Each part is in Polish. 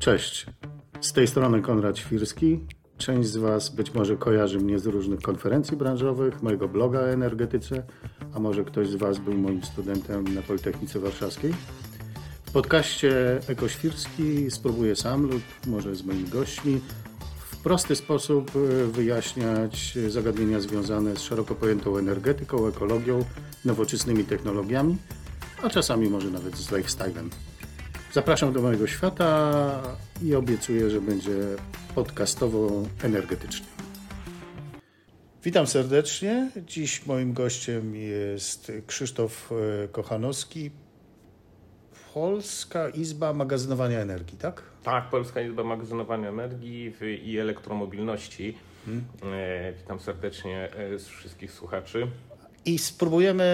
Cześć. Z tej strony Konrad Świrski. Część z Was być może kojarzy mnie z różnych konferencji branżowych, mojego bloga o energetyce, a może ktoś z Was był moim studentem na Politechnice Warszawskiej. W podcaście Ekoświrski spróbuję sam lub może z moimi gośćmi w prosty sposób wyjaśniać zagadnienia związane z szeroko pojętą energetyką, ekologią, nowoczesnymi technologiami, a czasami może nawet z lifestylem. Zapraszam do mojego świata i obiecuję, że będzie podcastowo energetycznie. Witam serdecznie. Dziś moim gościem jest Krzysztof e, Kochanowski, Polska Izba Magazynowania Energii, tak? Tak, Polska Izba Magazynowania Energii i Elektromobilności. Hmm. Witam serdecznie e, wszystkich słuchaczy i spróbujemy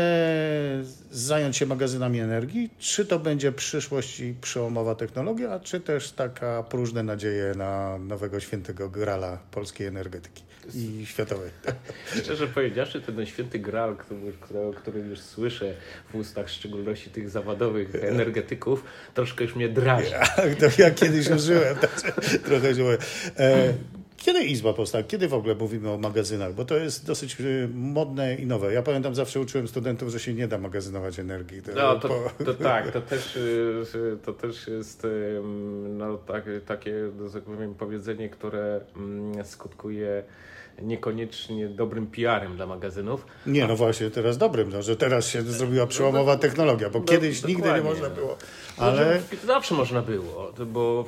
zająć się magazynami energii. Czy to będzie przyszłość i przełomowa technologia, czy też taka próżne nadzieje na nowego świętego grala polskiej energetyki i światowej. Szczerze powiedziawszy, ten święty gral, który, o którym już słyszę w ustach, w szczególności tych zawodowych energetyków, troszkę już mnie drażni. Ja, to ja kiedyś użyłem, trochę się kiedy Izba powstała? Kiedy w ogóle mówimy o magazynach? Bo to jest dosyć y, modne i nowe. Ja pamiętam, zawsze uczyłem studentów, że się nie da magazynować energii. To, no, to, po... to tak, to też, y, to też jest no, tak, takie, tak powiem, powiedzenie, które mm, skutkuje niekoniecznie dobrym PR-em dla magazynów. Nie, no właśnie, teraz dobrym, no, że teraz się zrobiła przełomowa no, technologia, bo no, kiedyś nigdy nie można było. No, ale... Zawsze można było, bo,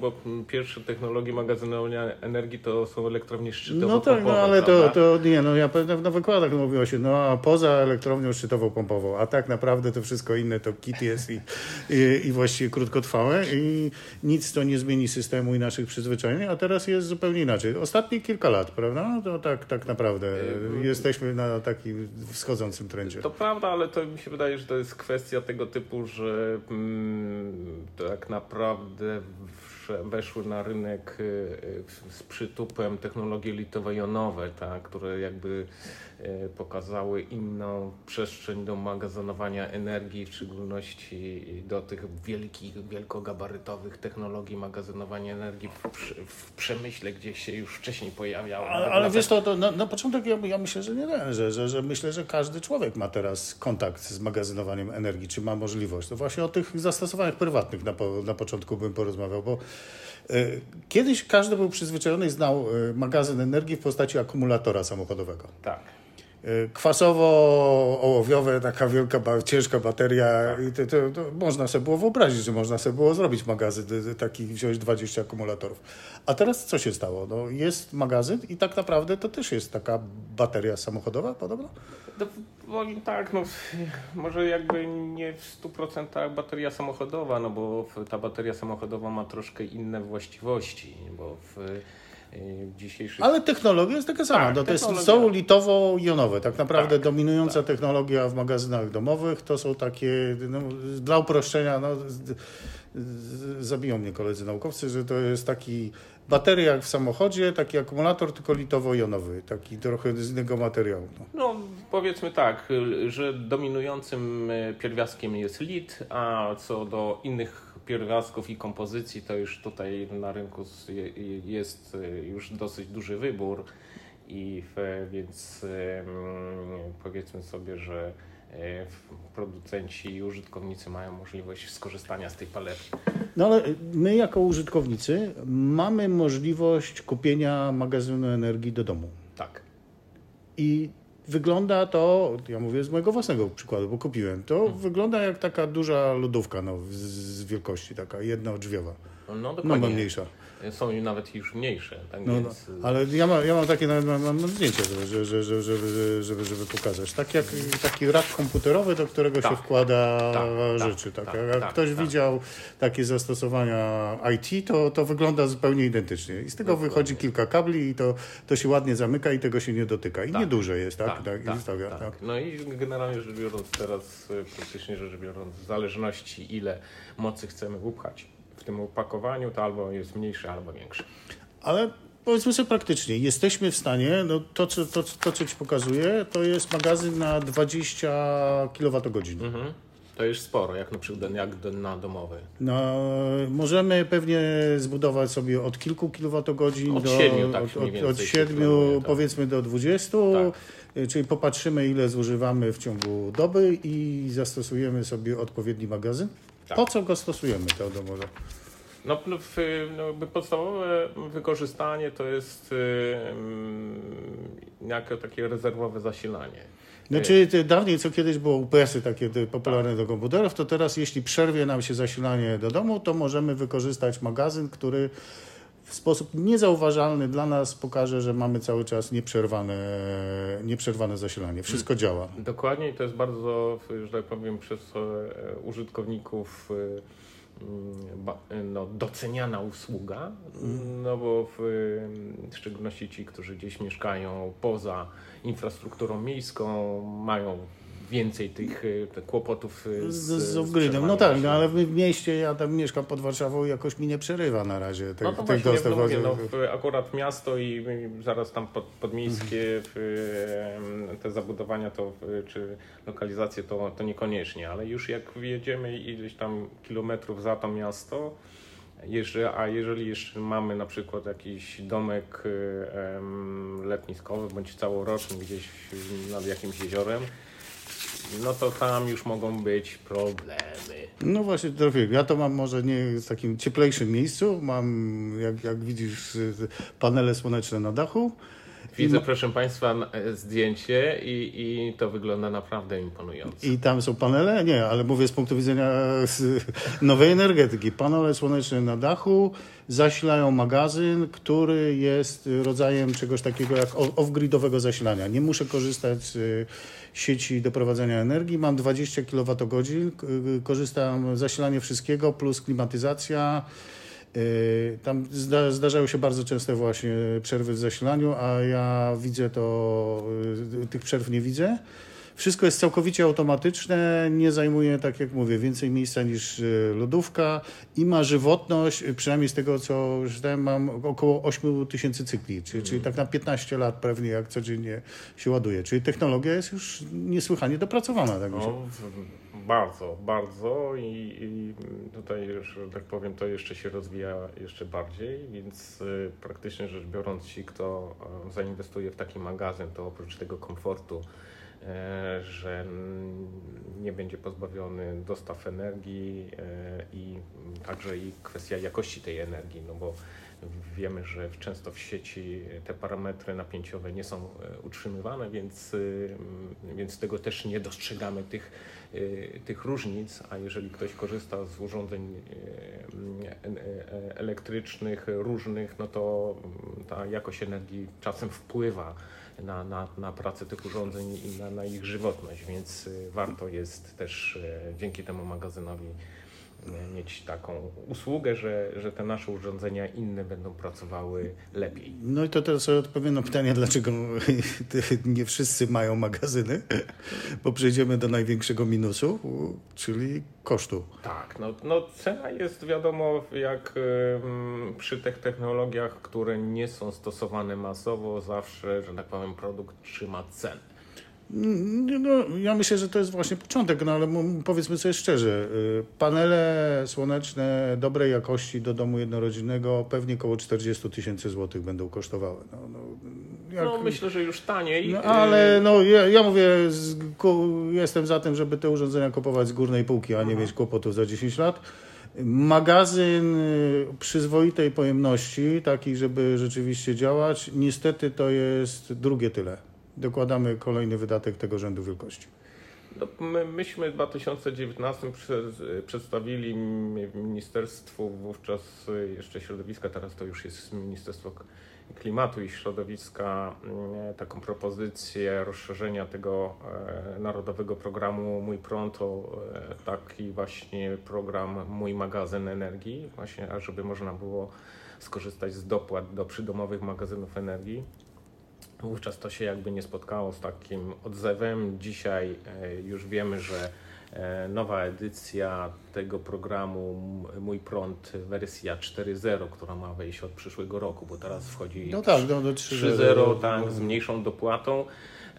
bo pierwsze technologie magazynowania energii to są elektrownie szczytowo No tak, no ale to, to nie, no ja pewnie na wykładach mówiło się, no a poza elektrownią szczytową pompową, a tak naprawdę to wszystko inne to kit jest i, i, i właściwie krótkotrwałe i nic to nie zmieni systemu i naszych przyzwyczajeń, a teraz jest zupełnie inaczej. Ostatnie kilka lat, prawda? No to tak, tak naprawdę jesteśmy na takim wschodzącym trendzie. To prawda, ale to mi się wydaje, że to jest kwestia tego typu, że mm, tak naprawdę weszły na rynek y, y, z przytupem technologie litowo-jonowe, tak, które jakby y, pokazały inną przestrzeń do magazynowania energii, w szczególności do tych wielkich, wielkogabarytowych technologii magazynowania energii w, w przemyśle, gdzie się już wcześniej pojawiały. Ale, ale wiesz, to, to na, na początek ja, ja, myślę, że nie, że, że, że myślę, że każdy człowiek ma teraz kontakt z magazynowaniem energii, czy ma możliwość. To właśnie o tych zastosowaniach prywatnych na, po, na początku bym porozmawiał, bo E, kiedyś każdy był przyzwyczajony i znał e, magazyn energii w postaci akumulatora samochodowego. Tak. E, kwasowo-ołowiowe, taka wielka, ciężka bateria. Tak. I to, to, to, można sobie było wyobrazić, że można sobie było zrobić magazyn, taki wziąć 20 akumulatorów. A teraz co się stało? No, jest magazyn i tak naprawdę to też jest taka bateria samochodowa podobno? No, tak, no może jakby nie w 100% bateria samochodowa, no bo ta bateria samochodowa ma troszkę inne właściwości, bo w y, dzisiejszych... Ale technologia jest taka sama. Tak, to technologia... jest, są litowo-jonowe. Tak naprawdę tak, dominująca tak. technologia w magazynach domowych to są takie, no, dla uproszczenia, no, zabiją mnie koledzy naukowcy, że to jest taki bateria jak w samochodzie, taki akumulator, tylko litowo-jonowy, taki trochę z innego materiału. No. no. powiedzmy tak, że dominującym e, pierwiastkiem jest lit, a co do innych pierwiastków i kompozycji, to już tutaj na rynku jest e, już dosyć duży wybór i więc powiedzmy sobie, że E, producenci i użytkownicy mają możliwość skorzystania z tej palety. No ale my jako użytkownicy mamy możliwość kupienia magazynu energii do domu. Tak. I wygląda to, ja mówię z mojego własnego przykładu, bo kupiłem, to hmm. wygląda jak taka duża lodówka no, z wielkości, taka jednodrzwiowa. No, dokładnie. No, mniejsza. Są nawet już mniejsze. Tak no, więc... no, ale ja, ma, ja mam takie nawet mam, mam zdjęcie, żeby, żeby, żeby, żeby, żeby pokazać. Tak jak taki rak komputerowy, do którego tak. się wkłada tak, tak rzeczy. Tak, tak, jak tak, ktoś widział takie zastosowania IT, to, to wygląda zupełnie identycznie. I z tego Dokładnie. wychodzi kilka kabli i to, to się ładnie zamyka i tego się nie dotyka. I nieduże jest, tak? tak, tak, stawia, tak. No i generalnie rzecz biorąc teraz, e, praktycznie rzecz biorąc, w zależności ile mocy chcemy upchać tym opakowaniu, to albo jest mniejszy, albo większy. Ale powiedzmy sobie praktycznie, jesteśmy w stanie, no to, co, to, to, co Ci pokazuję, to jest magazyn na 20 kWh. Mhm. To jest sporo, jak na przykład jak na domowy. No, możemy pewnie zbudować sobie od kilku kilowatogodzin Od do siedmiu, tak od, od, od się siedmiu planuje, tak. powiedzmy do 20, y, czyli popatrzymy ile zużywamy w ciągu doby i zastosujemy sobie odpowiedni magazyn. Tak. Po co go stosujemy to domowe? No, no, no podstawowe wykorzystanie to jest y, mm, jako takie rezerwowe zasilanie. Znaczy ty, dawniej, co kiedyś było UPS-y takie popularne do komputerów, to teraz jeśli przerwie nam się zasilanie do domu, to możemy wykorzystać magazyn, który w sposób niezauważalny dla nas pokaże, że mamy cały czas nieprzerwane, nieprzerwane zasilanie. Wszystko działa. Dokładnie i to jest bardzo, że tak powiem, przez e, użytkowników e, mm, ba- no, doceniana usługa, no bo w, w szczególności ci, którzy gdzieś mieszkają poza infrastrukturą miejską, mają więcej tych e, te kłopotów e, Z, z, z off-gridem. No tak, no ale w mieście, ja tam mieszkam pod Warszawą i jakoś mi nie przerywa na razie tych, No to tych właśnie, no, mówię, no, w- akurat miasto i zaraz tam pod, podmiejskie em, te zabudowania to, czy lokalizacje to, to niekoniecznie, ale już jak wjedziemy ileś tam kilometrów za to miasto, a jeżeli jeszcze mamy na przykład jakiś domek letniskowy bądź całoroczny gdzieś nad jakimś jeziorem, no to tam już mogą być problemy. No właśnie, trochę. Ja to mam może nie w takim cieplejszym miejscu. Mam, jak, jak widzisz, panele słoneczne na dachu. Widzę, proszę Państwa, e, zdjęcie i, i to wygląda naprawdę imponująco. I tam są panele? Nie, ale mówię z punktu widzenia z nowej energetyki. Panele słoneczne na dachu zasilają magazyn, który jest rodzajem czegoś takiego jak off-gridowego zasilania. Nie muszę korzystać z y, sieci doprowadzenia energii. Mam 20 kWh, y, korzystam zasilanie wszystkiego plus klimatyzacja. Y, Tam zda, zdarzają się bardzo częste właśnie przerwy w zasilaniu, a ja widzę to, y, tych przerw nie widzę. Wszystko jest całkowicie automatyczne, nie zajmuje, tak jak mówię, więcej miejsca niż y, lodówka i ma żywotność, przynajmniej z tego co czytałem, mam około 8 tysięcy cykli, czyli, czyli tak na 15 lat pewnie jak codziennie się ładuje. Czyli technologia jest już niesłychanie dopracowana. Tak No, bardzo, bardzo i, i tutaj, że tak powiem, to jeszcze się rozwija jeszcze bardziej, więc y, praktycznie rzecz biorąc, ci, kto e, zainwestuje w taki magazyn, to oprócz tego komfortu, e, że mm, nie będzie pozbawiony dostaw energii e, i także i kwestia jakości tej energii, no bo wiemy, że często w sieci te parametry napięciowe nie są utrzymywane, więc, y, mm, więc tego też nie dostrzegamy tych, tych różnic, a jeżeli ktoś korzysta z urządzeń y, e- e- elektrycznych różnych, no to mm, ta jakość energii czasem wpływa na, na, na pracę tych urządzeń i na, na ich żywotność, więc y, warto jest też dzięki temu magazynowi mieć taką usługę, że, że te nasze urządzenia inne będą pracowały lepiej. No i to teraz odpowiem na pytanie, dlaczego nie wszyscy mają magazyny, bo przejdziemy do największego minusu, czyli kosztu. Tak, no, no cena jest wiadomo jak przy tych technologiach, które nie są stosowane masowo, zawsze, że tak powiem, produkt trzyma cenę. No, ja myślę, że to jest właśnie początek, no ale powiedzmy sobie szczerze, y, panele słoneczne dobrej jakości do domu jednorodzinnego pewnie około 40 tysięcy złotych będą kosztowały. No, no, jak- No myślę, że już taniej. No, y, ale no, ja, ja mówię, z, ku, jestem za tym, żeby te urządzenia kupować z górnej półki, a nie mieć kłopotów za 10 lat. Magazyn y, przyzwoitej pojemności, taki, żeby rzeczywiście działać, niestety to jest drugie tyle. Dokładamy kolejny wydatek tego rzędu wielkości. No, my, myśmy w 2019 przez, przedstawili mi- Ministerstwu wówczas jeszcze środowiska, teraz to już jest Ministerstwo Klimatu i Środowiska, mm, taką propozycję rozszerzenia tego e, narodowego programu Mój Prąd o e, taki właśnie program Mój Magazyn Energii, właśnie, ażeby można było skorzystać z dopłat do przydomowych magazynów energii. Wówczas to się jakby nie spotkało z takim odzewem. Dzisiaj e, już wiemy, że e, nowa edycja tego programu Mój Prąd wersja 4.0, która ma wejść od przyszłego roku, bo teraz wchodzi No tak, no do 3.0 tak, z mniejszą dopłatą.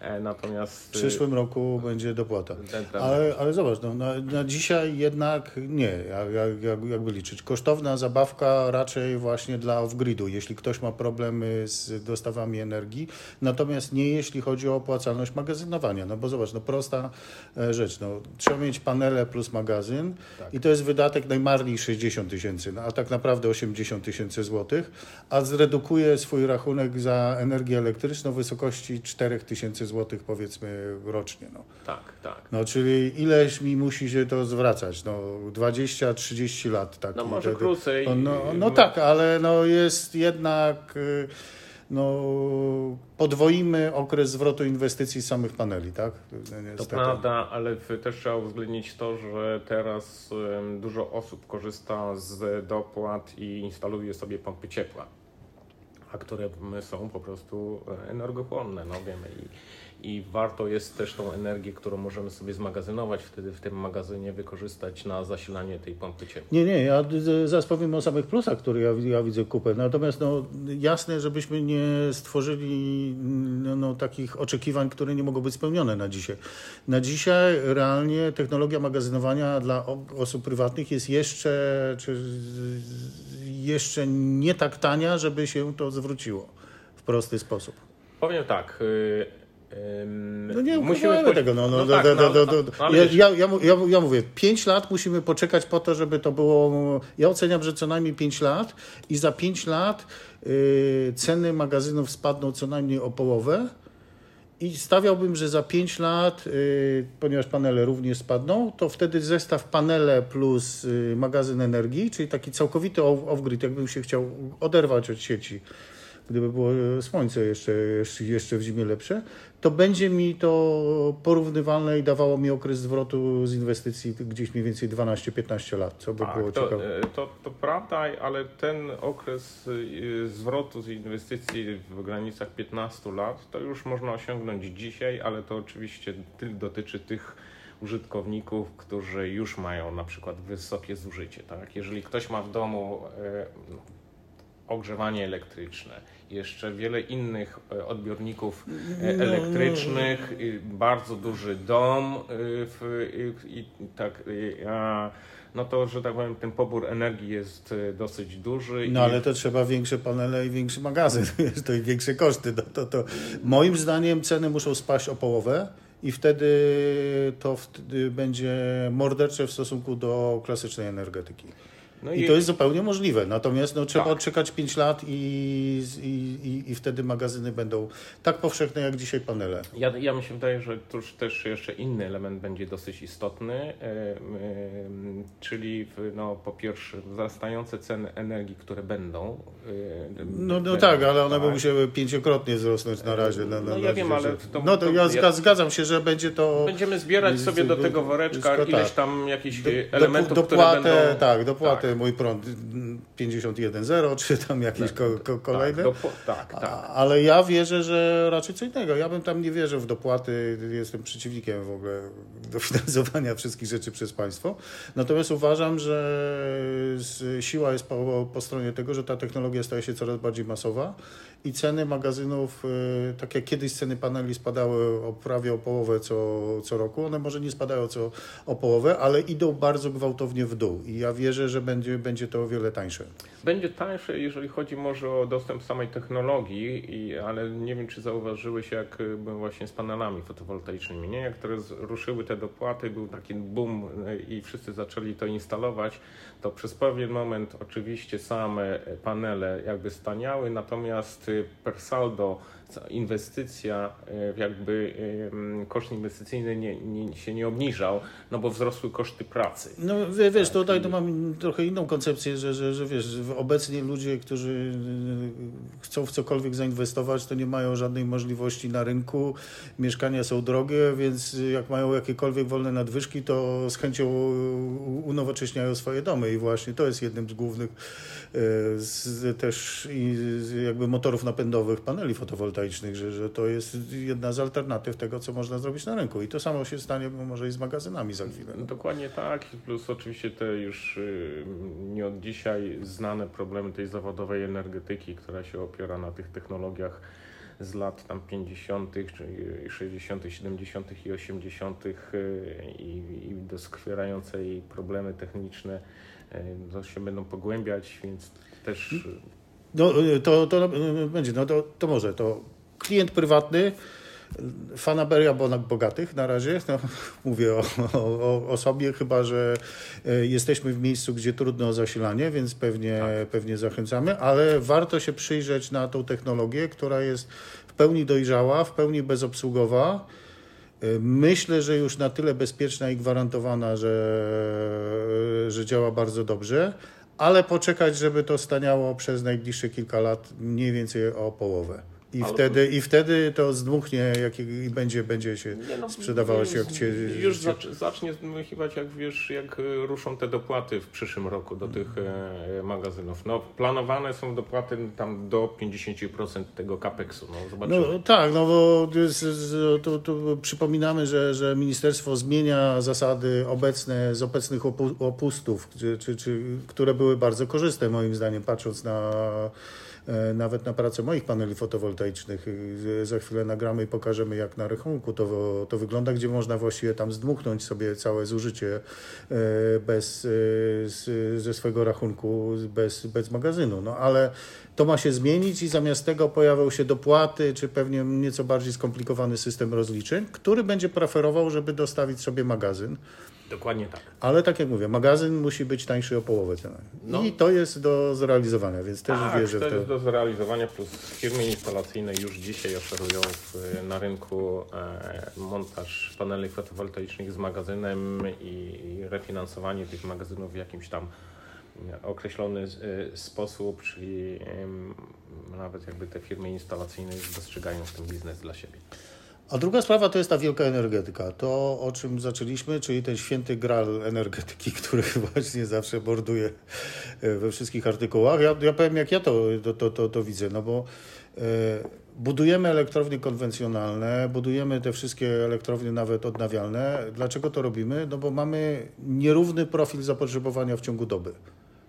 E, natomiast w przyszłym roku będzie dopłata. Ale, ale zobacz, no, na, na dzisiaj jednak nie, jak, jak, jak, jakby liczyć. Kosztowna zabawka raczej właśnie dla off-gridu, jeśli ktoś ma problemy z dostawami energii, natomiast nie jeśli chodzi o opłacalność magazynowania, no bo zobacz, no prosta e, rzecz, no, trzeba mieć panele plus magazyn i to jest wydatek najmarniej 60 tysięcy, no, a tak naprawdę 80 tysięcy złotych, a zredukuje swój rachunek za energię elektryczną w wysokości 4 tysięcy złotych powiedzmy rocznie. No. tak, tak. No, czyli ileś mi musi się to zwracać? No, 20-30 lat. Tak, No może krócej. No, no, no tak, ale no jest jednak, y, no, podwoimy okres zwrotu inwestycji samych paneli, tak? No, To niestety. prawda, ale też trzeba uwzględnić to, że teraz dużo osób korzysta z dopłat i instaluje sobie pompy ciepła, a które są po prostu e, energochłonne, no wiemy. I, I warto jest też tą energię, którą możemy sobie zmagazynować, wtedy w tym magazynie wykorzystać na zasilanie tej pompy ciepła. Nie, nie, ja zaraz powiem o samych plusach, które ja, ja widzę kupę. Natomiast no, jasne, żebyśmy nie stworzyli no, no, takich oczekiwań, które nie mogą być spełnione na dzisiaj. Na dzisiaj realnie technologia magazynowania dla osób prywatnych jest jeszcze, czy, jeszcze nie tak tania, żeby się to zwróciło w prosty sposób. Powiem tak. y, No nie musimy ukrywajmy tego. No, no, tak, no, no, ja, ja, ja, mówię, 5 lat musimy poczekać po to, żeby to było. Ja oceniam, że co najmniej 5 lat i za 5 lat y, ceny magazynów spadną co najmniej o połowę. I stawiałbym, że za 5 lat, y, ponieważ panele również spadną, to wtedy zestaw panele plus y, magazyn energii, czyli taki całkowity off- off-grid, jakbym się chciał oderwać od sieci, gdyby było e, słońce jeszcze, jeszcze, w zimie lepsze, to będzie mi to porównywalne i dawało mi okres zwrotu z inwestycji gdzieś mniej więcej 12-15 lat, co by było Tak, to, ciekawe. e, to, to prawda, ale ten okres y, zwrotu z inwestycji w granicach 15 lat to już można osiągnąć dzisiaj, ale to oczywiście dotyczy tych użytkowników, którzy już mają na przykład wysokie zużycie. Tak? Jeżeli ktoś ma w domu e, ogrzewanie elektryczne, jeszcze wiele innych e, odbiorników e, No, elektrycznych, y, bardzo duży dom y, i tak, a, no to, że tak powiem, ten pobór energii jest y, dosyć duży. No i ale to trzeba większe panele i większy magazyn, to i większe koszty. No, to, to, moim zdaniem ceny muszą spaść o połowę i wtedy to wtedy będzie mordercze w stosunku do klasycznej energetyki. No I to jest zupełnie możliwe. Natomiast no, trzeba Tak. odczekać 5 lat i, i, i, i wtedy magazyny będą tak powszechne jak dzisiaj panele. Ja, ja mi się wydaje, że tuż też jeszcze inny element będzie dosyć istotny, e, e, czyli no, po pierwsze wzrastające ceny energii, które będą. e, No, no tak, ale one by tak. musiały pięciokrotnie wzrosnąć na razie. Na, na, No ja na wiem, razie, ale to- No to to ja ja- zga- zgadzam się, że będzie to... Będziemy zbierać sobie do tego woreczka ileś tak. tam jakichś Do- elementów, do, które dopłatę, będą... Tak, dopłatę mój prąd mm, 51.0 czy tam jakieś ko, ko, kolejne. Tak, tak, tak. A, ale ja wierzę, że raczej co innego. Ja bym tam nie wierzył w dopłaty. Jestem przeciwnikiem w ogóle dofinansowania wszystkich rzeczy przez państwo. Natomiast uważam, że siła jest po, po stronie tego, że ta technologia staje się coraz bardziej masowa i ceny magazynów, y, tak jak kiedyś ceny paneli spadały o prawie o połowę co, co roku, one może nie spadają co o połowę, ale idą bardzo gwałtownie w dół. I ja wierzę, że będzie, będzie to o wiele tańsze. Będzie tańsze, jeżeli chodzi może o dostęp samej technologii, i, ale nie wiem, czy zauważyłeś, jak y, właśnie z panelami fotowoltaicznymi, nie? Jak teraz ruszyły te dopłaty, był taki boom y, i wszyscy zaczęli to instalować, to przez pewien moment oczywiście same panele jakby staniały, natomiast y, per saldo inwestycja, y, jakby koszt inwestycyjny nie, nie, się nie obniżał, no bo wzrosły koszty pracy. No wie- wiesz, Tak, tutaj i- to mam trochę inną koncepcję, że, że, że wiesz, obecnie ludzie, którzy y, chcą w cokolwiek zainwestować, to nie mają żadnej możliwości na rynku. Mieszkania są drogie, więc jak mają jakiekolwiek wolne nadwyżki, to z chęcią unowocześniają swoje domy i właśnie to jest jednym z głównych y, z, też jakby motorów napędowych paneli fotowoltaicznych, że, że to jest jedna z alternatyw tego, co można zrobić na rynku. I to samo się stanie może i z magazynami za chwilę. No, Dokładnie tak, plus oczywiście te już y, nie od dzisiaj znane problemy tej zawodowej energetyki, która się opiera na tych technologiach z lat tam 50., czyli 60., 70. i 80. i, i doskwierające jej problemy techniczne to się będą pogłębiać, więc też. No, to, to będzie, no to, to może to klient prywatny fanaberia bogatych na razie. No, mówię o, o, o, sobie, chyba że e, jesteśmy w miejscu, gdzie trudno o zasilanie, więc pewnie, tak. pewnie zachęcamy, ale warto się przyjrzeć na tą technologię, która jest w pełni dojrzała, w pełni bezobsługowa. Myślę, że już na tyle bezpieczna i gwarantowana, że, że działa bardzo dobrze, ale poczekać, żeby to staniało przez najbliższe kilka lat mniej więcej o połowę. I wtedy, I wtedy to zdmuchnie jak, i będzie, będzie się no, sprzedawało się jak cię, Już zacznie, zacznie zdmuchiwać jak wiesz, jak e, ruszą te dopłaty w przyszłym roku do tych e, magazynów. No, planowane są dopłaty tam do 50% tego kapeksu. No, zobaczymy. no tak, no bo to, to przypominamy, że, że ministerstwo zmienia zasady obecne z obecnych opustów, czy, czy, czy, które były bardzo korzystne moim zdaniem, patrząc na nawet na pracę moich paneli fotowoltaicznych. Za chwilę nagramy i pokażemy, jak na rachunku to, to wygląda, gdzie można właściwie tam zdmuchnąć sobie całe zużycie e, bez, e, ze swojego rachunku, bez, bez magazynu. No ale to ma się zmienić i zamiast tego pojawią się dopłaty, czy pewnie nieco bardziej skomplikowany system rozliczeń, który będzie preferował, żeby dostawić sobie magazyn. Dokładnie tak. Ale tak jak mówię, magazyn musi być tańszy o połowę ceny. No. I to jest do zrealizowania, więc też tak, wierzę to w to. jest do zrealizowania, plus firmy instalacyjne już dzisiaj oferują na rynku e, montaż paneli fotowoltaicznych z magazynem i, refinansowanie tych magazynów w jakimś tam określony e, sposób, czyli nawet jakby te firmy instalacyjne dostrzegają w tym biznes dla siebie. A druga sprawa to jest ta wielka energetyka. To, o czym zaczęliśmy, czyli ten święty gral energetyki, który właśnie zawsze borduje e, we wszystkich artykułach. Ja, ja powiem, jak ja to, to, to, to widzę, no bo e, budujemy elektrownie konwencjonalne, budujemy te wszystkie elektrownie nawet odnawialne. Dlaczego to robimy? No bo mamy nierówny profil zapotrzebowania w ciągu doby.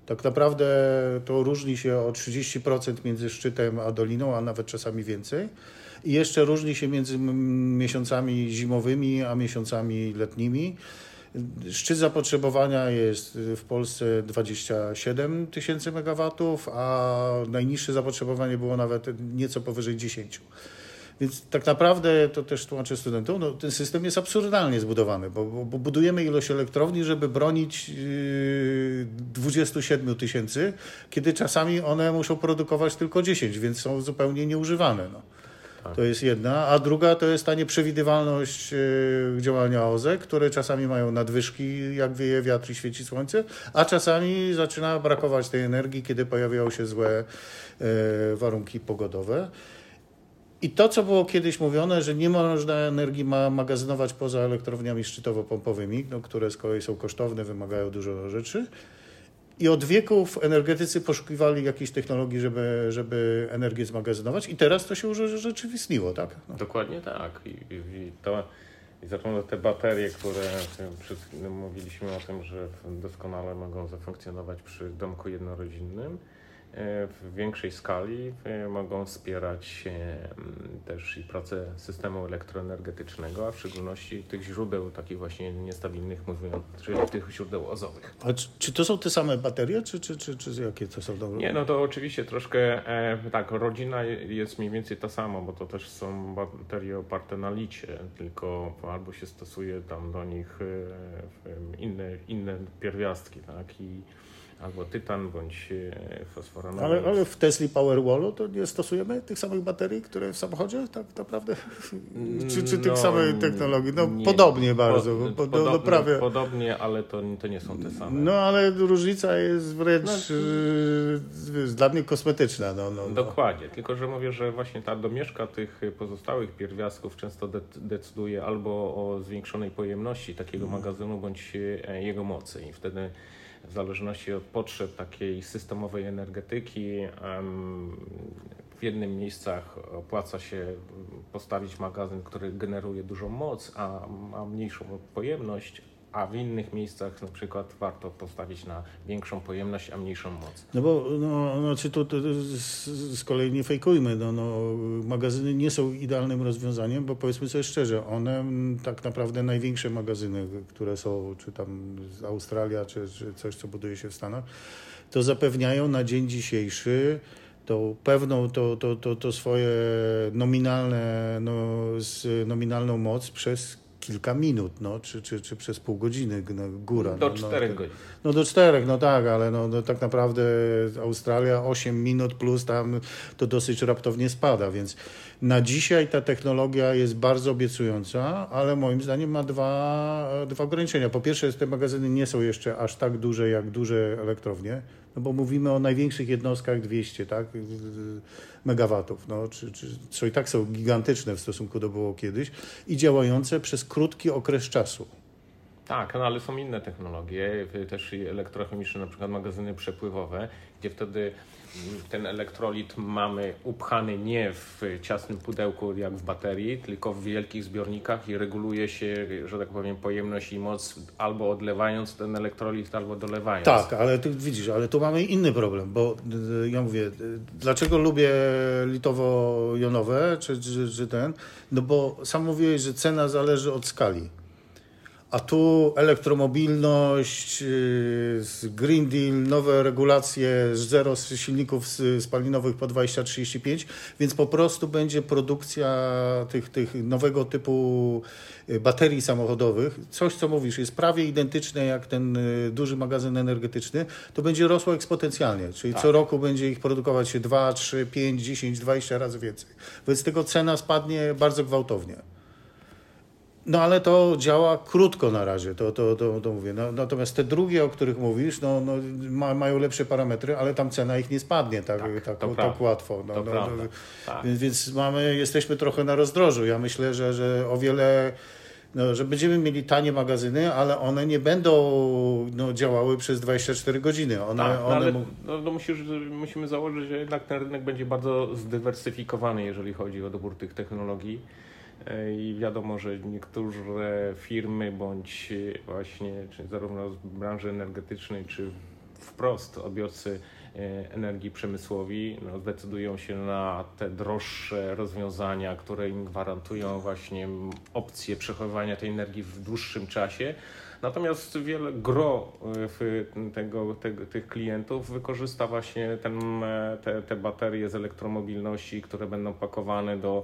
Tak naprawdę to różni się o 30% między szczytem a doliną, a nawet czasami więcej. I jeszcze różni się między miesiącami zimowymi a miesiącami letnimi. Szczyt zapotrzebowania jest w Polsce 27 tysięcy megawatów, a najniższe zapotrzebowanie było nawet nieco powyżej 10. Więc tak naprawdę, to też tłumaczę studentom, no, ten system jest absurdalnie zbudowany, bo, bo, budujemy ilość elektrowni, żeby bronić yy, 27 tysięcy, kiedy czasami one muszą produkować tylko 10, więc są zupełnie nieużywane. No. Tak. To jest jedna. A druga to jest ta nieprzewidywalność yy, działania OZE, które czasami mają nadwyżki, jak wieje wiatr i świeci słońce, a czasami zaczyna brakować tej energii, kiedy pojawiają się złe yy, warunki pogodowe. I to, co było kiedyś mówione, że nie można energii ma magazynować poza elektrowniami szczytowo-pompowymi, no, które z kolei są kosztowne, wymagają dużo rzeczy. I od wieków energetycy poszukiwali jakiejś technologii, żeby, żeby energię zmagazynować i teraz to się już rzeczywistniło, tak? No. Dokładnie tak. I, i to, i zarówno te baterie, które przed mówiliśmy o tym, że doskonale mogą zafunkcjonować przy domku jednorodzinnym, w większej skali e, mogą wspierać też i pracę systemu elektroenergetycznego, a w szczególności tych źródeł takich właśnie niestabilnych, mówiąc, czyli tych źródeł ozowych. A czy, czy to są te same baterie, czy, czy, czy, czy jakie to są? Dobre? Nie, no to oczywiście troszkę e, tak, rodzina jest mniej więcej ta sama, bo to też są baterie oparte na licie, tylko albo się stosuje tam do nich inne, inne pierwiastki, tak, i albo tytan, bądź e, fosforonową. Ale, ale w Tesla Powerwallu to nie stosujemy tych samych baterii, które w samochodzie tak naprawdę? czy, czy tych no, samych technologii? No nie, podobnie bardzo. Po, podobnie, do, prawie... podobnie, ale to, to nie są te same. No ale różnica jest wręcz no, y, dla mnie kosmetyczna. No, no, no, Dokładnie, tylko że mówię, że właśnie ta domieszka tych pozostałych pierwiastków często de decyduje albo o zwiększonej pojemności takiego mm. magazynu, bądź e, jego mocy i wtedy w zależności od potrzeb takiej systemowej energetyki. W jednym miejscach opłaca się postawić magazyn, który generuje dużą moc, a ma mniejszą pojemność, a w innych miejscach na przykład warto postawić na większą pojemność, a mniejszą moc. No bo no, znaczy to, to, to z, z kolei nie fejkujmy, no, no, magazyny nie są idealnym rozwiązaniem, bo powiedzmy sobie szczerze, one tak naprawdę największe magazyny, które są, czy tam z Australia, czy, czy coś, co buduje się w Stanach, to zapewniają na dzień dzisiejszy tą pewną, to, to, to, to swoje nominalne, no, nominalną moc przez kilka minut, no, czy, czy, czy przez pół godziny no, góra. Do no, czterech no, godzin. No do czterech, no tak, ale no, no, tak naprawdę Australia 8 minut plus tam to dosyć raptownie spada, więc na dzisiaj ta technologia jest bardzo obiecująca, ale moim zdaniem ma dwa, dwa ograniczenia. Po pierwsze, te magazyny nie są jeszcze aż tak duże jak duże elektrownie, no bo mówimy o największych jednostkach 200 tak, megawatów, no, czy, czy, co i tak są gigantyczne w stosunku do było kiedyś i działające przez krótki okres czasu. Tak, no ale są inne technologie, też elektrochemiczne, na przykład magazyny przepływowe, gdzie wtedy ten elektrolit mamy upchany nie w ciasnym pudełku jak w baterii, tylko w wielkich zbiornikach i reguluje się, że tak powiem, pojemność i moc albo odlewając ten elektrolit, albo dolewając. Tak, ale ty widzisz, ale tu mamy inny problem, bo y, ja mówię, y, dlaczego lubię litowo-jonowe, czy, czy, czy ten? No bo sam mówiłeś, że cena zależy od skali. A tu elektromobilność, y, Green Deal, nowe regulacje, zero silników spalinowych po 2035, więc po prostu będzie produkcja tych, tych nowego typu y, baterii samochodowych. Coś, co mówisz, jest prawie identyczne jak ten y, duży magazyn energetyczny, to będzie rosło eksponencjalnie, czyli tak. co roku będzie ich produkować się 2, 3, 5, 10, 20 razy więcej. Wobec tego cena spadnie bardzo gwałtownie. No ale to działa krótko na razie, to, to, to, to mówię. No, natomiast te drugie, o których mówisz, no, no ma, mają lepsze parametry, ale tam cena ich nie spadnie tak, tak, tak, tak łatwo. No, no, no tak. Więc, więc mamy, jesteśmy trochę na rozdrożu. Ja myślę, że, że o wiele no, że będziemy mieli tanie magazyny, ale one nie będą no, działały przez 24 godziny. One, tak, no, one ale no, no musisz, musimy założyć, że jednak ten rynek będzie bardzo zdywersyfikowany, jeżeli chodzi o dobór tych technologii. E, i wiadomo, że niektóre firmy bądź właśnie czy zarówno z branży energetycznej, czy wprost odbiorcy e, energii przemysłowi no, zdecydują się na te droższe rozwiązania, które im gwarantują właśnie opcję przechowywania tej energii w dłuższym czasie. Natomiast wiele gro e, tego, tego, tych klientów wykorzysta właśnie ten, te, te baterie z elektromobilności, które będą pakowane do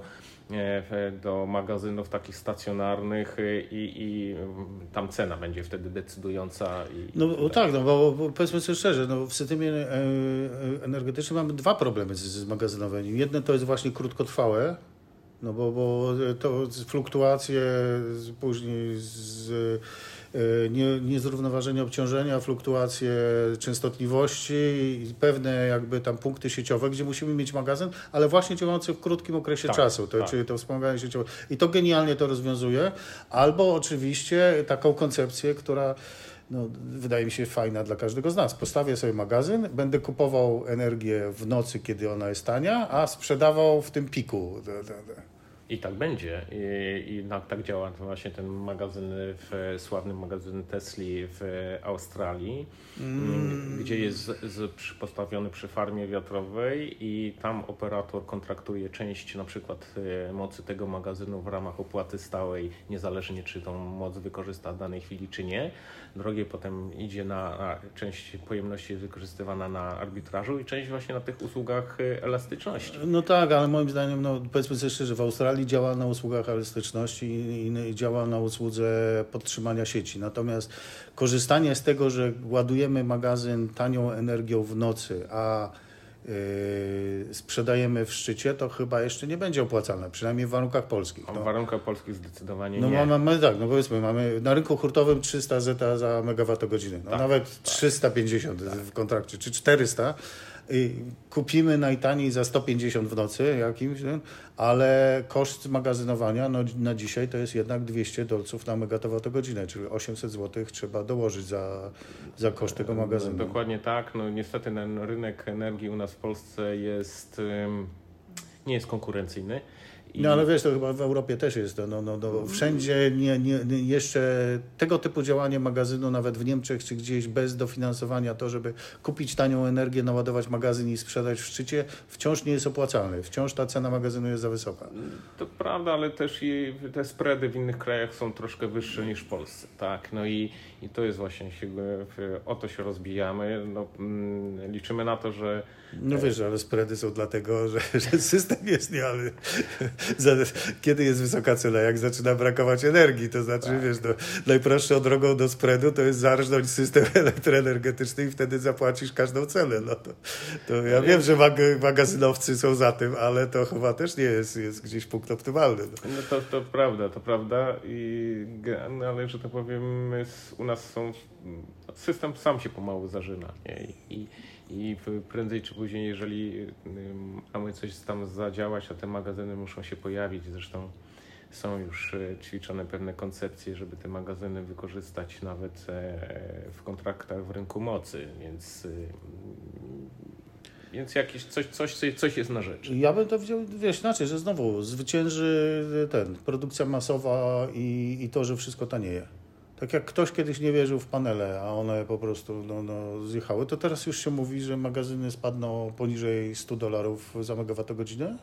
do magazynów takich stacjonarnych i, i tam cena będzie wtedy decydująca. I, no tak, tak no bo, bo powiedzmy sobie szczerze, no w systemie e, e, energetycznym mamy dwa problemy z, z magazynowaniem. Jedne to jest właśnie krótkotrwałe, no bo, bo to fluktuacje później z E, nie, niezrównoważenie obciążenia, fluktuacje częstotliwości i pewne jakby tam punkty sieciowe, gdzie musimy mieć magazyn, ale właśnie działający w krótkim okresie tak, czasu, to, tak. czyli to wspomaganie sieciowe. I to genialnie to rozwiązuje. Albo oczywiście taką koncepcję, która no, wydaje mi się fajna dla każdego z nas. Postawię sobie magazyn, będę kupował energię w nocy, kiedy ona jest tania, a sprzedawał w tym piku. I tak będzie. I, i na, tak działa właśnie ten magazyn, w, sławny magazyn Tesli w Australii, mm. gdzie jest z, z, postawiony przy farmie wiatrowej i tam operator kontraktuje część na przykład e, mocy tego magazynu w ramach opłaty stałej, niezależnie czy tą moc wykorzysta w danej chwili czy nie. Drogie potem idzie na, na część pojemności jest wykorzystywana na arbitrażu i część właśnie na tych usługach e, elastyczności. No tak, ale moim zdaniem, no powiedzmy sobie szczerze, w Australii Australii działa na usługach elastyczności i, i działa na usłudze podtrzymania sieci. Natomiast korzystanie z tego, że ładujemy magazyn tanią energią w nocy, a Yy, sprzedajemy w szczycie, to chyba jeszcze nie będzie opłacalne, przynajmniej w warunkach polskich. No. W warunkach polskich zdecydowanie no, nie. No mamy tak, no powiedzmy, mamy na rynku hurtowym 300 zeta za megawattogodzinę, no tak, nawet tak. 350 tak. w kontrakcie, czy 400, kupimy najtaniej za 150 w nocy jakimś, ale koszt magazynowania no, na dzisiaj to jest jednak 200 dolców na megawattogodzinę, czyli 800 zł trzeba dołożyć za, za koszt tego magazynu. Dokładnie tak. No, niestety ten rynek energii u nas w Polsce jest, nie jest konkurencyjny I... No ale wiesz, to chyba w Europie też jest to. No, no, no, wszędzie nie, nie, nie, jeszcze tego typu działanie magazynu, nawet w Niemczech czy gdzieś bez dofinansowania, to żeby kupić tanią energię, naładować magazyn i sprzedać w szczycie, wciąż nie jest opłacalne. Wciąż ta cena magazynu jest za wysoka. To prawda, ale też i te spready w innych krajach są troszkę wyższe niż w Polsce. Tak, no i, i to jest właśnie, się, o to się rozbijamy. No, mm, liczymy na to, że no wiesz, ale spready są dlatego, że, że system jest nie, ale kiedy jest wysoka cena, jak zaczyna brakować energii, to znaczy, tak. wiesz, no, najprostszą drogą do spreadu to jest zarżnąć system elektroenergetyczny i wtedy zapłacisz każdą cenę. No to, to ja wiem, że mag magazynowcy są za tym, ale to chyba też nie jest, jest gdzieś punkt optymalny. No, no to, to prawda, to prawda, I, no, ale że tak powiem, u nas są, system sam się pomału zażyna. Nie? I, i prędzej czy później, jeżeli mamy coś tam zadziałać, to te magazyny muszą się pojawić. Zresztą są już e, ćwiczone pewne koncepcje, żeby te magazyny wykorzystać nawet e, w kontraktach w rynku mocy, więc e, więc jakieś coś, coś, coś jest na rzecz. Ja bym to widział, wiesz, inaczej, że znowu zwycięży ten, produkcja masowa i, i to, że wszystko tanieje. Tak jak ktoś kiedyś nie wierzył w panele, a one po prostu no, no, zjechały, to teraz już się mówi, że magazyny spadną poniżej 100 dolarów za megawattogodzinę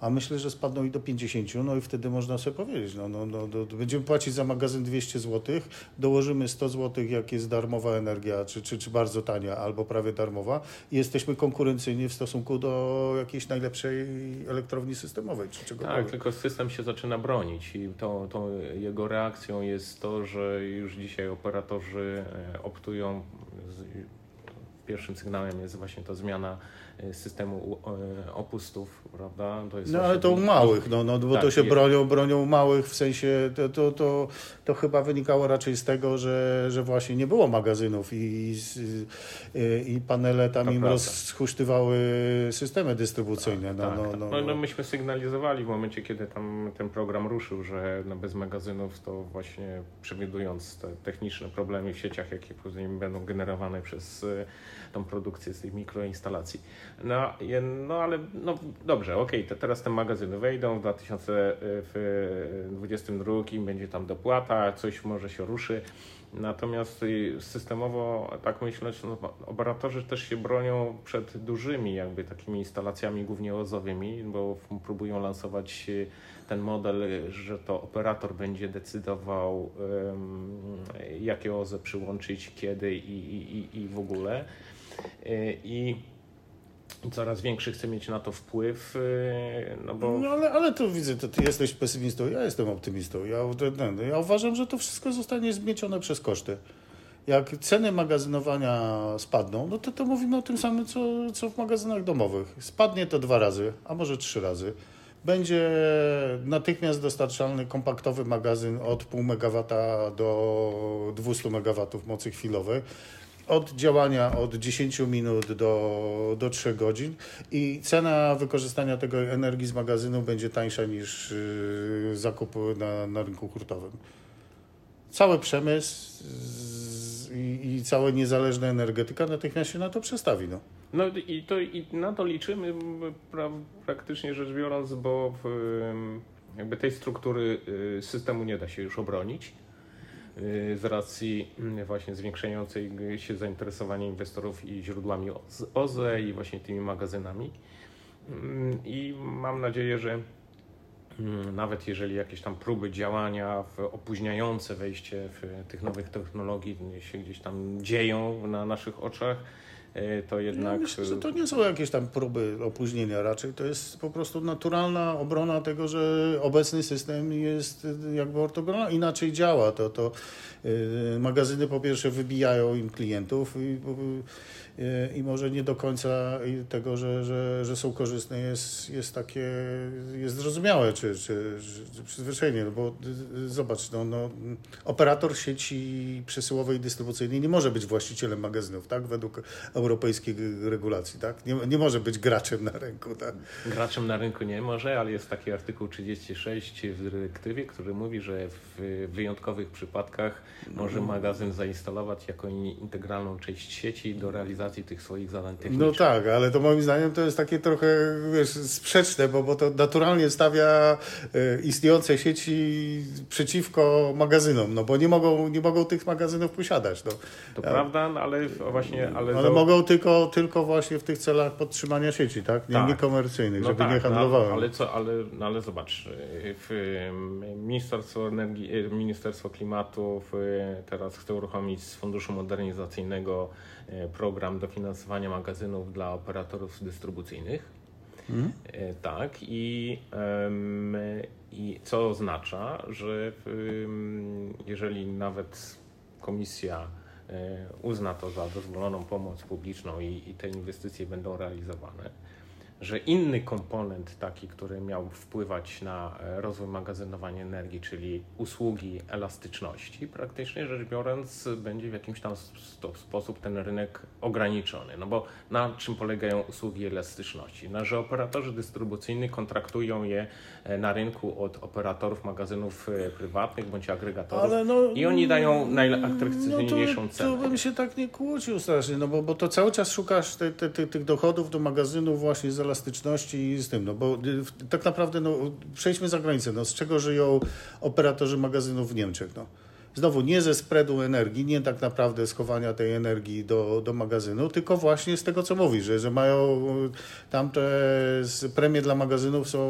a myślę, że spadną i do 50, no i wtedy można sobie powiedzieć, no, no, no, no będziemy płacić za magazyn 200 zł, dołożymy 100 zł, jak jest darmowa energia, czy, czy, czy bardzo tania, albo prawie darmowa i jesteśmy konkurencyjni w stosunku do jakiejś najlepszej elektrowni systemowej, czy czegokolwiek. Tak, tylko system się zaczyna bronić i tą, tą jego reakcją jest to, że już dzisiaj operatorzy e, optują, z, pierwszym sygnałem jest właśnie ta zmiana E, systemu e, opustów, prawda? no ale to u małych, no, no bo tak, to się bronią, bronią małych, w sensie to, to, to, to chyba wynikało raczej z tego, że, że właśnie nie było magazynów i, i, i panele tam to im prawda. systemy dystrybucyjne. No, tak, no, tak. no, no, no, myśmy sygnalizowali w momencie, kiedy tam ten program ruszył, że no bez magazynów to właśnie przewidując te techniczne problemy w sieciach, jakie później będą generowane przez e, tą produkcję z tych mikroinstalacji. No, no ale no dobrze, okej, okay, teraz te magazyny wejdą w 2022 będzie tam dopłata, coś może się ruszy. Natomiast systemowo, tak myślę, no, operatorzy też się bronią przed dużymi jakby takimi instalacjami głównie ozowymi, bo próbują lansować ten model, że to operator będzie decydował, jakie OZE przyłączyć, kiedy i, i, i w ogóle. I coraz większy chce mieć na to wpływ, y, no bo... No ale, ale to widzę, to ty jesteś pesymistą, ja jestem optymistą. Ja, ja uważam, że to wszystko zostanie zmiecione przez koszty. Jak ceny magazynowania spadną, no to, to mówimy o tym samym, co, co w magazynach domowych. Spadnie to dwa razy, a może trzy razy. Będzie natychmiast dostarczalny kompaktowy magazyn od pół megawata do 200 MW mocy chwilowej od działania od 10 minut do, do 3 godzin i cena wykorzystania tego energii z magazynu będzie tańsza niż yy, zakup na, na rynku hurtowym. Cały przemysł z, i, i cała niezależna energetyka natychmiast się na to przestawi. No. No i, to, i na to liczymy pra, praktycznie rzecz biorąc, bo w, jakby tej struktury y, systemu nie da się już obronić. Y, z racji mm, właśnie zwiększającej się zainteresowania inwestorów i źródłami OZE i właśnie tymi magazynami. Mm, I mam nadzieję, że mm, nawet jeżeli jakieś tam próby działania opóźniające wejście w tych nowych technologii się gdzieś tam dzieją na naszych oczach, to jednak... Ja myślę, że to nie są jakieś tam próby opóźnienia, raczej to jest po prostu naturalna obrona tego, że obecny system jest jakby ortogonalny, inaczej działa. To, to e, magazyny po pierwsze wybijają im klientów i, e, i może nie do końca tego, że, że, że są korzystne jest, jest takie, jest zrozumiałe, czy, czy, czy przyzwyczajenie, no bo zobacz, no, no, operator sieci przesyłowej dystrybucyjnej nie może być właścicielem magazynów, tak, według europejskich regulacji, tak? Nie, nie może być graczem na rynku, tak? Graczem na rynku nie może, ale jest taki artykuł 36 w dyrektywie, który mówi, że w wyjątkowych przypadkach może magazyn zainstalować jako integralną część sieci do realizacji realizacji tych swoich zadań technicznych. No tak, ale to moim zdaniem to jest takie trochę wiesz, sprzeczne, bo, bo to naturalnie stawia y, istniejące sieci przeciwko magazynom, no bo nie mogą, nie mogą tych magazynów posiadać. No. To ja, prawda, no ale właśnie... Ale, ale mogą tylko, tylko właśnie w tych celach podtrzymania sieci, tak? Nie, tak. niekomercyjnych, no żeby tak, nie handlowały. No, ale, co, ale, no, ale zobacz, w Ministerstwo Energii, Ministerstwo Klimatu teraz chce uruchomić z Funduszu Modernizacyjnego E, program dofinansowania magazynów dla operatorów dystrybucyjnych. Mhm. E, tak, i, i co oznacza, że jeżeli nawet komisja e, uzna to za dozwoloną pomoc publiczną i, i te inwestycje będą realizowane, że inny komponent taki, który miał wpływać na e, rozwój magazynowania energii, czyli usługi elastyczności, praktycznie rzecz biorąc będzie w jakimś tam sposób ten rynek ograniczony. No bo na czym polegają usługi elastyczności? Na, że operatorzy dystrybucyjni kontraktują je e, na rynku od operatorów magazynów e, prywatnych bądź agregatorów no, i oni dają najatrakcyjniejszą no to, cenę. To bym się tak nie kłócił strasznie, no bo, bo to cały czas szukasz te, te, te, tych dochodów do magazynów właśnie z elastyczności i z tym, no bo y, tak naprawdę no, przejdźmy za granicę, no z czego żyją operatorzy magazynów w Niemczech, no. Znowu nie ze spreadu energii, nie tak naprawdę schowania tej energii do, do magazynu, tylko właśnie z tego, co mówisz, że, że mają tam te premie dla magazynów są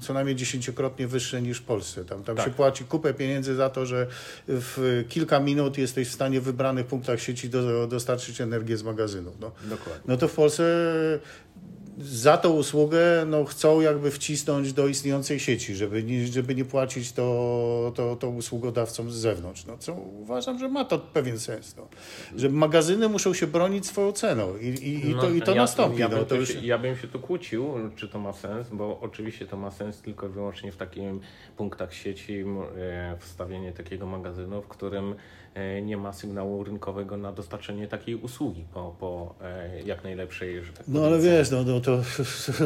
co najmniej dziesięciokrotnie wyższe niż w Polsce. Tam, tam tak. się płaci kupę pieniędzy za to, że w kilka minut jesteś w stanie w wybranych punktach sieci do, dostarczyć energię z magazynów. No. Dokładnie. no to w Polsce za tą usługę no, chcą jakby wcisnąć do istniejącej sieci, żeby nie, żeby nie płacić to, to, to usługodawcom z zewnątrz. No, co uważam, że ma to pewien sens. No. Że magazyny muszą się bronić swoją ceną i, i, i to, no, i to ja, nastąpi. Ja, no, to już... ja bym się tu kłócił, czy to ma sens, bo oczywiście to ma sens tylko i wyłącznie w takich punktach sieci e, wstawienie takiego magazynu, w którym nie ma sygnału rynkowego na dostarczenie takiej usługi po, po e, jak najlepszej, że tak No ale wiesz, no, no to,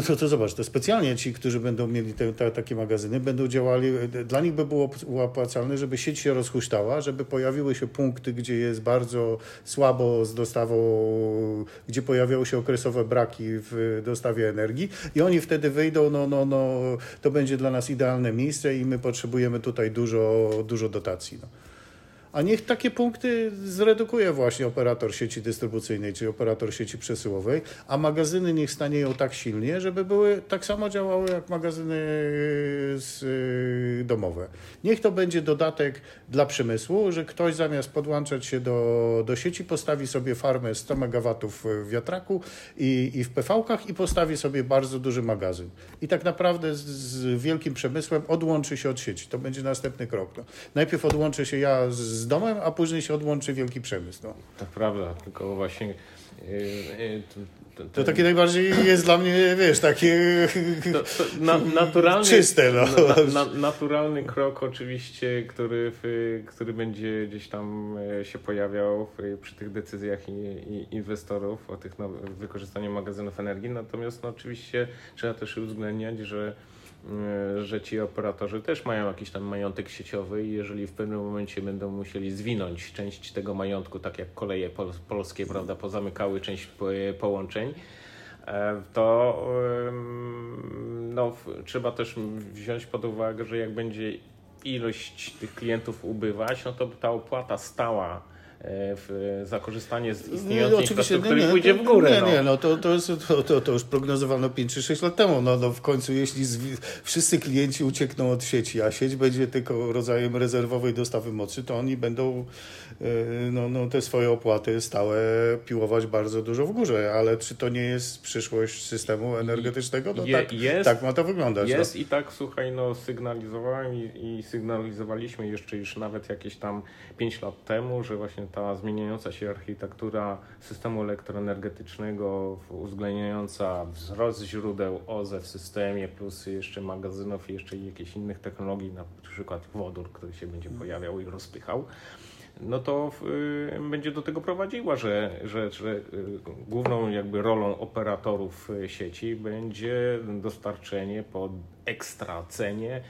to, to zobacz, to specjalnie ci, którzy będą mieli te, te, takie magazyny, będą działali, dla nich by było opłacalne, żeby sieć się rozhuśtała, żeby pojawiły się punkty, gdzie jest bardzo słabo z dostawą, gdzie pojawiają się okresowe braki w dostawie energii i oni wtedy wyjdą, no, no, no, to będzie dla nas idealne miejsce i my potrzebujemy tutaj dużo, dużo dotacji. No. A niech takie punkty zredukuje właśnie operator sieci dystrybucyjnej, czy operator sieci przesyłowej, a magazyny niech stanieją tak silnie, żeby były tak samo działały jak magazyny y, domowe. Niech to będzie dodatek dla przemysłu, że ktoś zamiast podłączać się do, do sieci postawi sobie farmę 100 MW wiatraku i, i w PV-kach i postawi sobie bardzo duży magazyn. I tak naprawdę z, z wielkim przemysłem odłączy się od sieci. To będzie następny krok. No. Najpierw odłączę się ja z z domem, a później się odłączy wielki przemysł. No. Tak prawda, tylko właśnie yy, yy, to, to, takie najbardziej jest dla mnie, wiesz, takie to, to na, naturalny, czyste. No. Na, na, naturalny krok oczywiście, który, który będzie gdzieś tam e, się pojawiał przy tych decyzjach i, i inwestorów o tych wykorzystaniu magazynów energii. Natomiast no, oczywiście trzeba też uwzględniać, że E, że ci operatorzy też mają jakiś tam majątek sieciowy i jeżeli w pewnym momencie będą musieli zwinąć część tego majątku, tak jak koleje pol polskie, prawda, pozamykały część połączeń, e, to no, trzeba też wziąć pod uwagę, że jak będzie ilość tych klientów ubywać, no to ta opłata stała E, w, za korzystanie z istniejącej nie, infrastruktury nie, nie, pójdzie w górę. Nie, no. nie, no to, to, jest, to, to, to już prognozowano 5 czy 6 lat temu. No, no w końcu, jeśli wszyscy klienci uciekną od sieci, a sieć będzie tylko rodzajem rezerwowej dostawy mocy, to oni będą e, no, no, te swoje opłaty stałe piłować bardzo dużo w górze. Ale czy to nie jest przyszłość systemu energetycznego? No, Je, tak, jest, tak ma to wyglądać. No. Jest no. i tak, słuchaj, no, sygnalizowałem i, i sygnalizowaliśmy jeszcze już nawet jakieś tam 5 lat temu, że właśnie ta zmieniająca się architektura systemu elektroenergetycznego, uwzględniająca wzrost źródeł OZE w systemie, plus jeszcze magazynów i jeszcze jakichś innych technologii, na przykład wodór, który się będzie pojawiał i rozpychał, no to y, będzie do tego prowadziła, że, że, że y, główną jakby rolą operatorów y, sieci będzie dostarczenie po ekstra cenie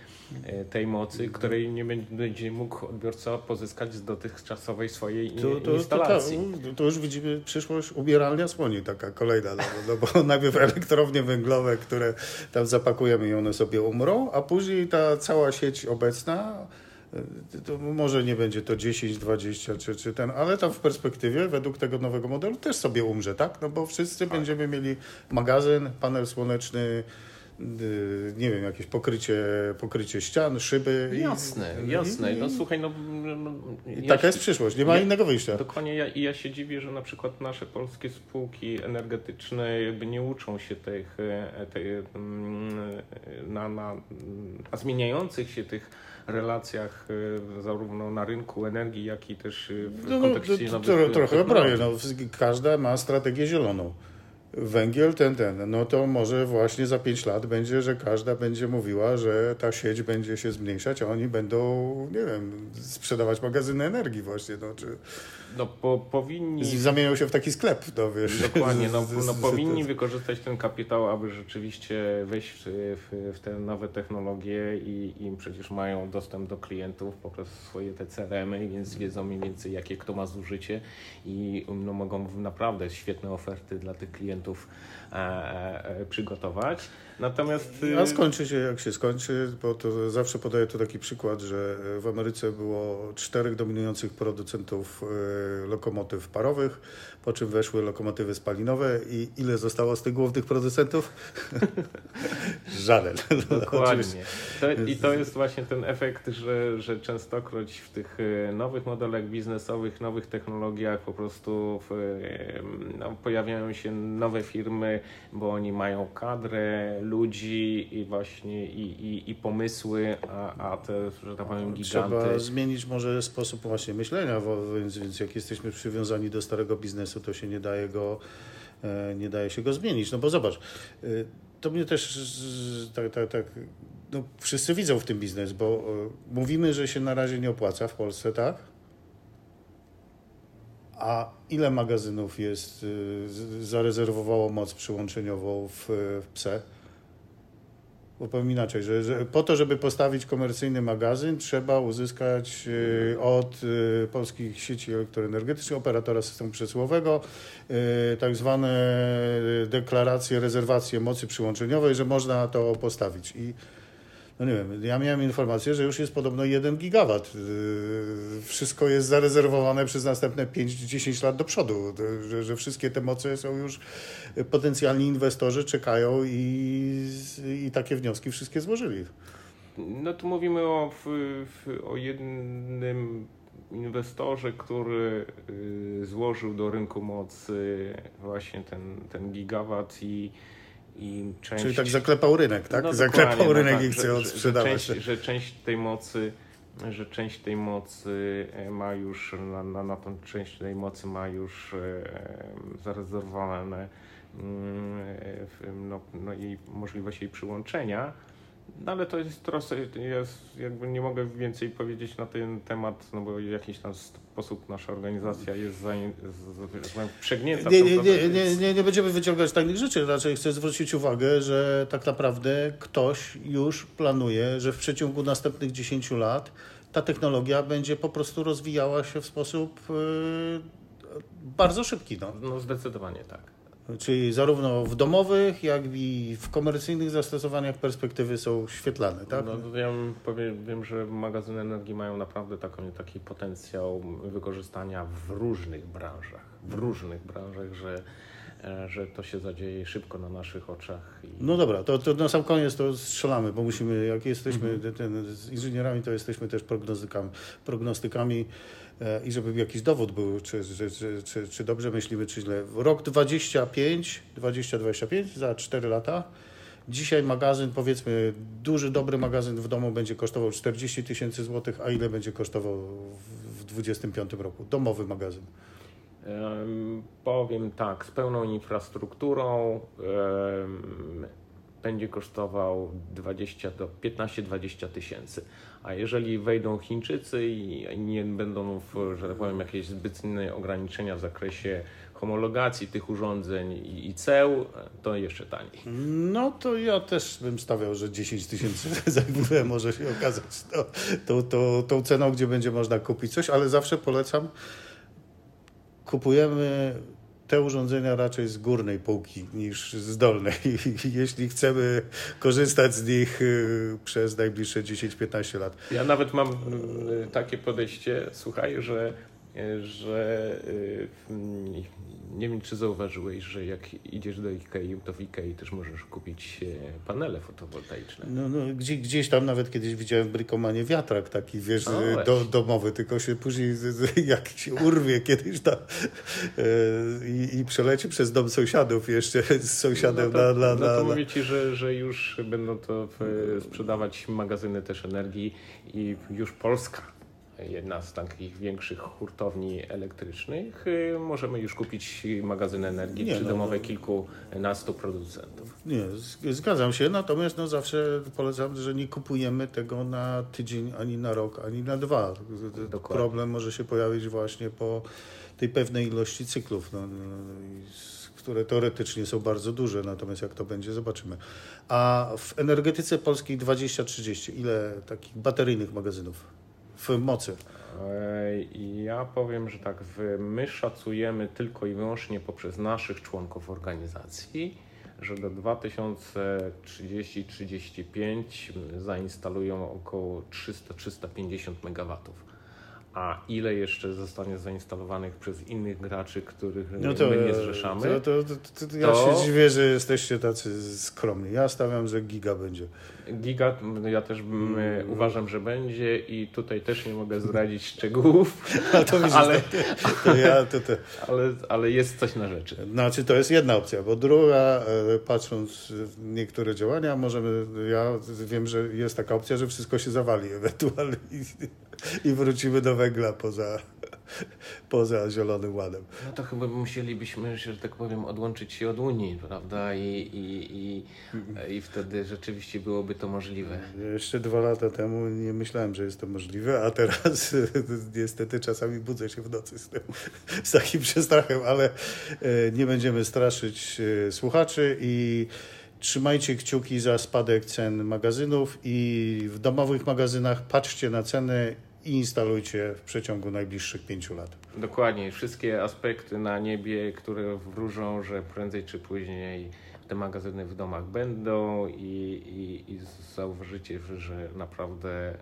tej mocy, której nie będzie mógł odbiorca pozyskać z dotychczasowej swojej To, to, instalacji. To, to, to już widzimy przyszłość ubieralnia słoni, taka kolejna, no, no bo najpierw elektrownie węglowe, które tam zapakujemy i one sobie umrą, a później ta cała sieć obecna to może nie będzie to 10, 20 czy, czy ten, ale tam w perspektywie według tego nowego modelu też sobie umrze, tak? No bo wszyscy tak. będziemy mieli magazyn, panel słoneczny, y, nie wiem, jakieś pokrycie, pokrycie ścian, szyby. Jasne, i, jasne. I, no słuchaj, no... no I taka się, jest przyszłość, nie ma ja, innego wyjścia. Dokładnie, ja, i ja się dziwię, że na przykład nasze polskie spółki energetyczne jakby nie uczą się tych, e, tej, mm, na, na, na zmieniających się tych relacjach y, zarówno na rynku energii, jak i też y, w no, kontekście no, to, Trochę prawie, no, każda ma strategię zieloną. Węgiel ten, ten, no to może właśnie za 5 lat będzie, że każda będzie mówiła, że ta sieć będzie się zmniejszać, a oni będą, nie wiem, sprzedawać magazyny energii właśnie, no, czy no, po, powinni... Zamienią się w taki sklep, no wiesz. Dokładnie, no, no powinni wykorzystać ten kapitał, aby rzeczywiście wejść w, w, te nowe technologie i, i przecież mają dostęp do klientów poprzez swoje te CRM-y, więc wiedzą mniej więcej jakie kto ma zużycie i no, mogą naprawdę świetne oferty dla tych klientów e, e, przygotować. Natomiast... A y, skończy się jak się skończy, bo to zawsze podaję tu taki przykład, że w Ameryce było czterech dominujących producentów y, lokomotyw parowych, po czym weszły lokomotywy spalinowe i ile zostało z tych głównych producentów? Żaden. Dokładnie. To, I to jest właśnie ten efekt, że, że częstokroć w tych y, nowych modelach biznesowych, nowych technologiach po prostu w, no, pojawiają się nowe firmy, bo oni mają kadrę, ludzi i właśnie i, i, i pomysły, a, a te, że tak powiem, giganty. Trzeba zmienić może sposób właśnie myślenia, więc, więc jak jesteśmy przywiązani do starego biznesu, to się nie daje go, e, nie daje się go zmienić. No bo zobacz, e, to mnie też tak, tak, tak no, wszyscy widzą w tym biznes, bo e, mówimy, że się na razie nie opłaca w Polsce, tak? A ile magazynów jest, zarezerwowało moc przyłączeniową w, w PSE? Bo powiem inaczej, że, że, po to, żeby postawić komercyjny magazyn, trzeba uzyskać y, od y, polskich sieci elektroenergetycznych, operatora systemu przesyłowego, y, tak zwane deklaracje, rezerwacje mocy przyłączeniowej, że można to postawić. I no nie wiem, ja miałem informację, że już jest podobno 1 gigawat. Yy, wszystko jest zarezerwowane przez następne 5-10 lat do przodu, że, że, wszystkie te moce są już, potencjalni inwestorzy czekają i, i takie wnioski wszystkie złożyli. No tu mówimy o, o jednym inwestorze, który yy, złożył do rynku mocy właśnie ten, ten gigawat i i część... Czyli tak zaklepał rynek, tak? No, zaklepał no rynek tak, i chce odsprzedawać. Że, że, część, że część tej mocy że część tej mocy e, ma już, na, na, na tą część tej mocy ma już e, zarezerwowane mm, e, no, no i możliwość jej przyłączenia. No ale to jest trochę, jest, jakby nie mogę więcej powiedzieć na ten temat, no bo w jakiś tam sposób nasza organizacja jest za, przegnięta. Nie, nie, nie, nie, nie, nie będziemy wyciągać takich rzeczy, raczej chcę zwrócić uwagę, że tak naprawdę ktoś już planuje, że w przeciągu następnych 10 lat ta technologia będzie po prostu rozwijała się w sposób yy, bardzo szybki. No. no zdecydowanie tak. Czyli zarówno w domowych, jak i w komercyjnych zastosowaniach perspektywy są świetlane, tak? No, ja powiem, wiem, że magazyny energii mają naprawdę taki potencjał wykorzystania w różnych branżach, w różnych branżach, że że to się zadzieje szybko na naszych oczach. I... No dobra, to, to na sam koniec to strzelamy, bo musimy, jak jesteśmy mhm. ten, z inżynierami, to jesteśmy też prognostykami. prognostykami E, i żeby jakiś dowód był, czy, czy, czy, czy, czy dobrze myślimy, czy źle. Rok 25, 20-25, za 4 lata. Dzisiaj magazyn, powiedzmy, duży, dobry magazyn w domu będzie kosztował 40 tysięcy złotych, a ile będzie kosztował w 2025 roku? Domowy magazyn. Powiem tak, z pełną infrastrukturą, będzie kosztował 20 do 15-20 tysięcy. A jeżeli wejdą Chińczycy i nie będą, w, że tak powiem, jakieś zbytnie ograniczenia w zakresie homologacji tych urządzeń i, ceł, to jeszcze taniej. No to ja też bym stawiał, że 10 tysięcy za może się okazać to, to, to, tą ceną, gdzie będzie można kupić coś, ale zawsze polecam, kupujemy te urządzenia raczej z górnej półki niż z dolnej. Jeśli chcemy korzystać z nich y, przez najbliższe 10-15 lat. Ja nawet mam y, takie podejście, słuchaj, że że y, nie wiem, czy zauważyłeś, że jak idziesz do Ikei, to w Ikei też możesz kupić e, panele fotowoltaiczne. No, no gdzieś, gdzieś tam nawet kiedyś widziałem w Brikomanie wiatrak taki, wiesz, o, do, domowy, tylko się później jak się urwie kiedyś tam e, i, i przeleci przez dom sąsiadów jeszcze z sąsiadem no to, na, na, No to na, mówię Ci, że, że już będą to sprzedawać magazyny też energii i już Polska jedna z takich większych hurtowni elektrycznych, y, możemy już kupić magazyn energii nie, przydomowej no, kilkunastu producentów. Nie, zgadzam się, natomiast no zawsze polecam, że nie kupujemy tego na tydzień, ani na rok, ani na dwa. Dokładnie. Problem może się pojawić właśnie po tej pewnej ilości cyklów, no, no, które teoretycznie są bardzo duże, natomiast jak to będzie, zobaczymy. A w energetyce polskiej 20-30, ile takich bateryjnych magazynów? W mocy? Ja powiem, że tak, my szacujemy tylko i wyłącznie poprzez naszych członków organizacji, że do 2030-35 zainstalują około 300-350 MW a ile jeszcze zostanie zainstalowanych przez innych graczy, których no to, my nie zrzeszamy. To, to, to, ja się dziwię, że jesteście tacy skromni. Ja stawiam, że giga będzie. Giga, no ja też hmm. uważam, że będzie i tutaj też nie mogę zdradzić szczegółów, ale, to, ja, ale, ale jest coś na rzeczy. Znaczy to jest jedna opcja, bo druga, e, patrząc w niektóre działania, możemy, ja wiem, że jest taka opcja, że wszystko się zawali ewentualnie i wrócimy do węgla poza, poza Zielonym Ładem. No to chyba musielibyśmy, że tak powiem, odłączyć się od Unii, prawda? I, i, i, i wtedy rzeczywiście byłoby to możliwe. Jeszcze dwa lata temu nie myślałem, że jest to możliwe, a teraz niestety czasami budzę się w nocy z, tym, z takim przestrachem, ale e, nie będziemy straszyć e, słuchaczy i Trzymajcie kciuki za spadek cen magazynów i w domowych magazynach patrzcie na ceny i instalujcie w przeciągu najbliższych pięciu lat. Dokładnie. Wszystkie aspekty na niebie, które wróżą, że prędzej czy później te magazyny w domach będą i, i, i zauważycie, że naprawdę e,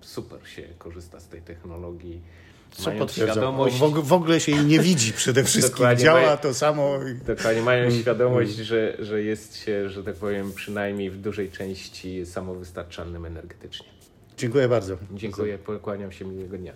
super się korzysta z tej technologii. Co potwierdzam. W, w, ogóle się jej nie widzi przede wszystkim. Działa mają, to samo. Dokładnie, mają mm, świadomość, mm. że, że jest się, że tak powiem, przynajmniej w dużej części samowystarczalnym energetycznie. Dziękuję bardzo. Dziękuję, pokłaniam się miłego dnia.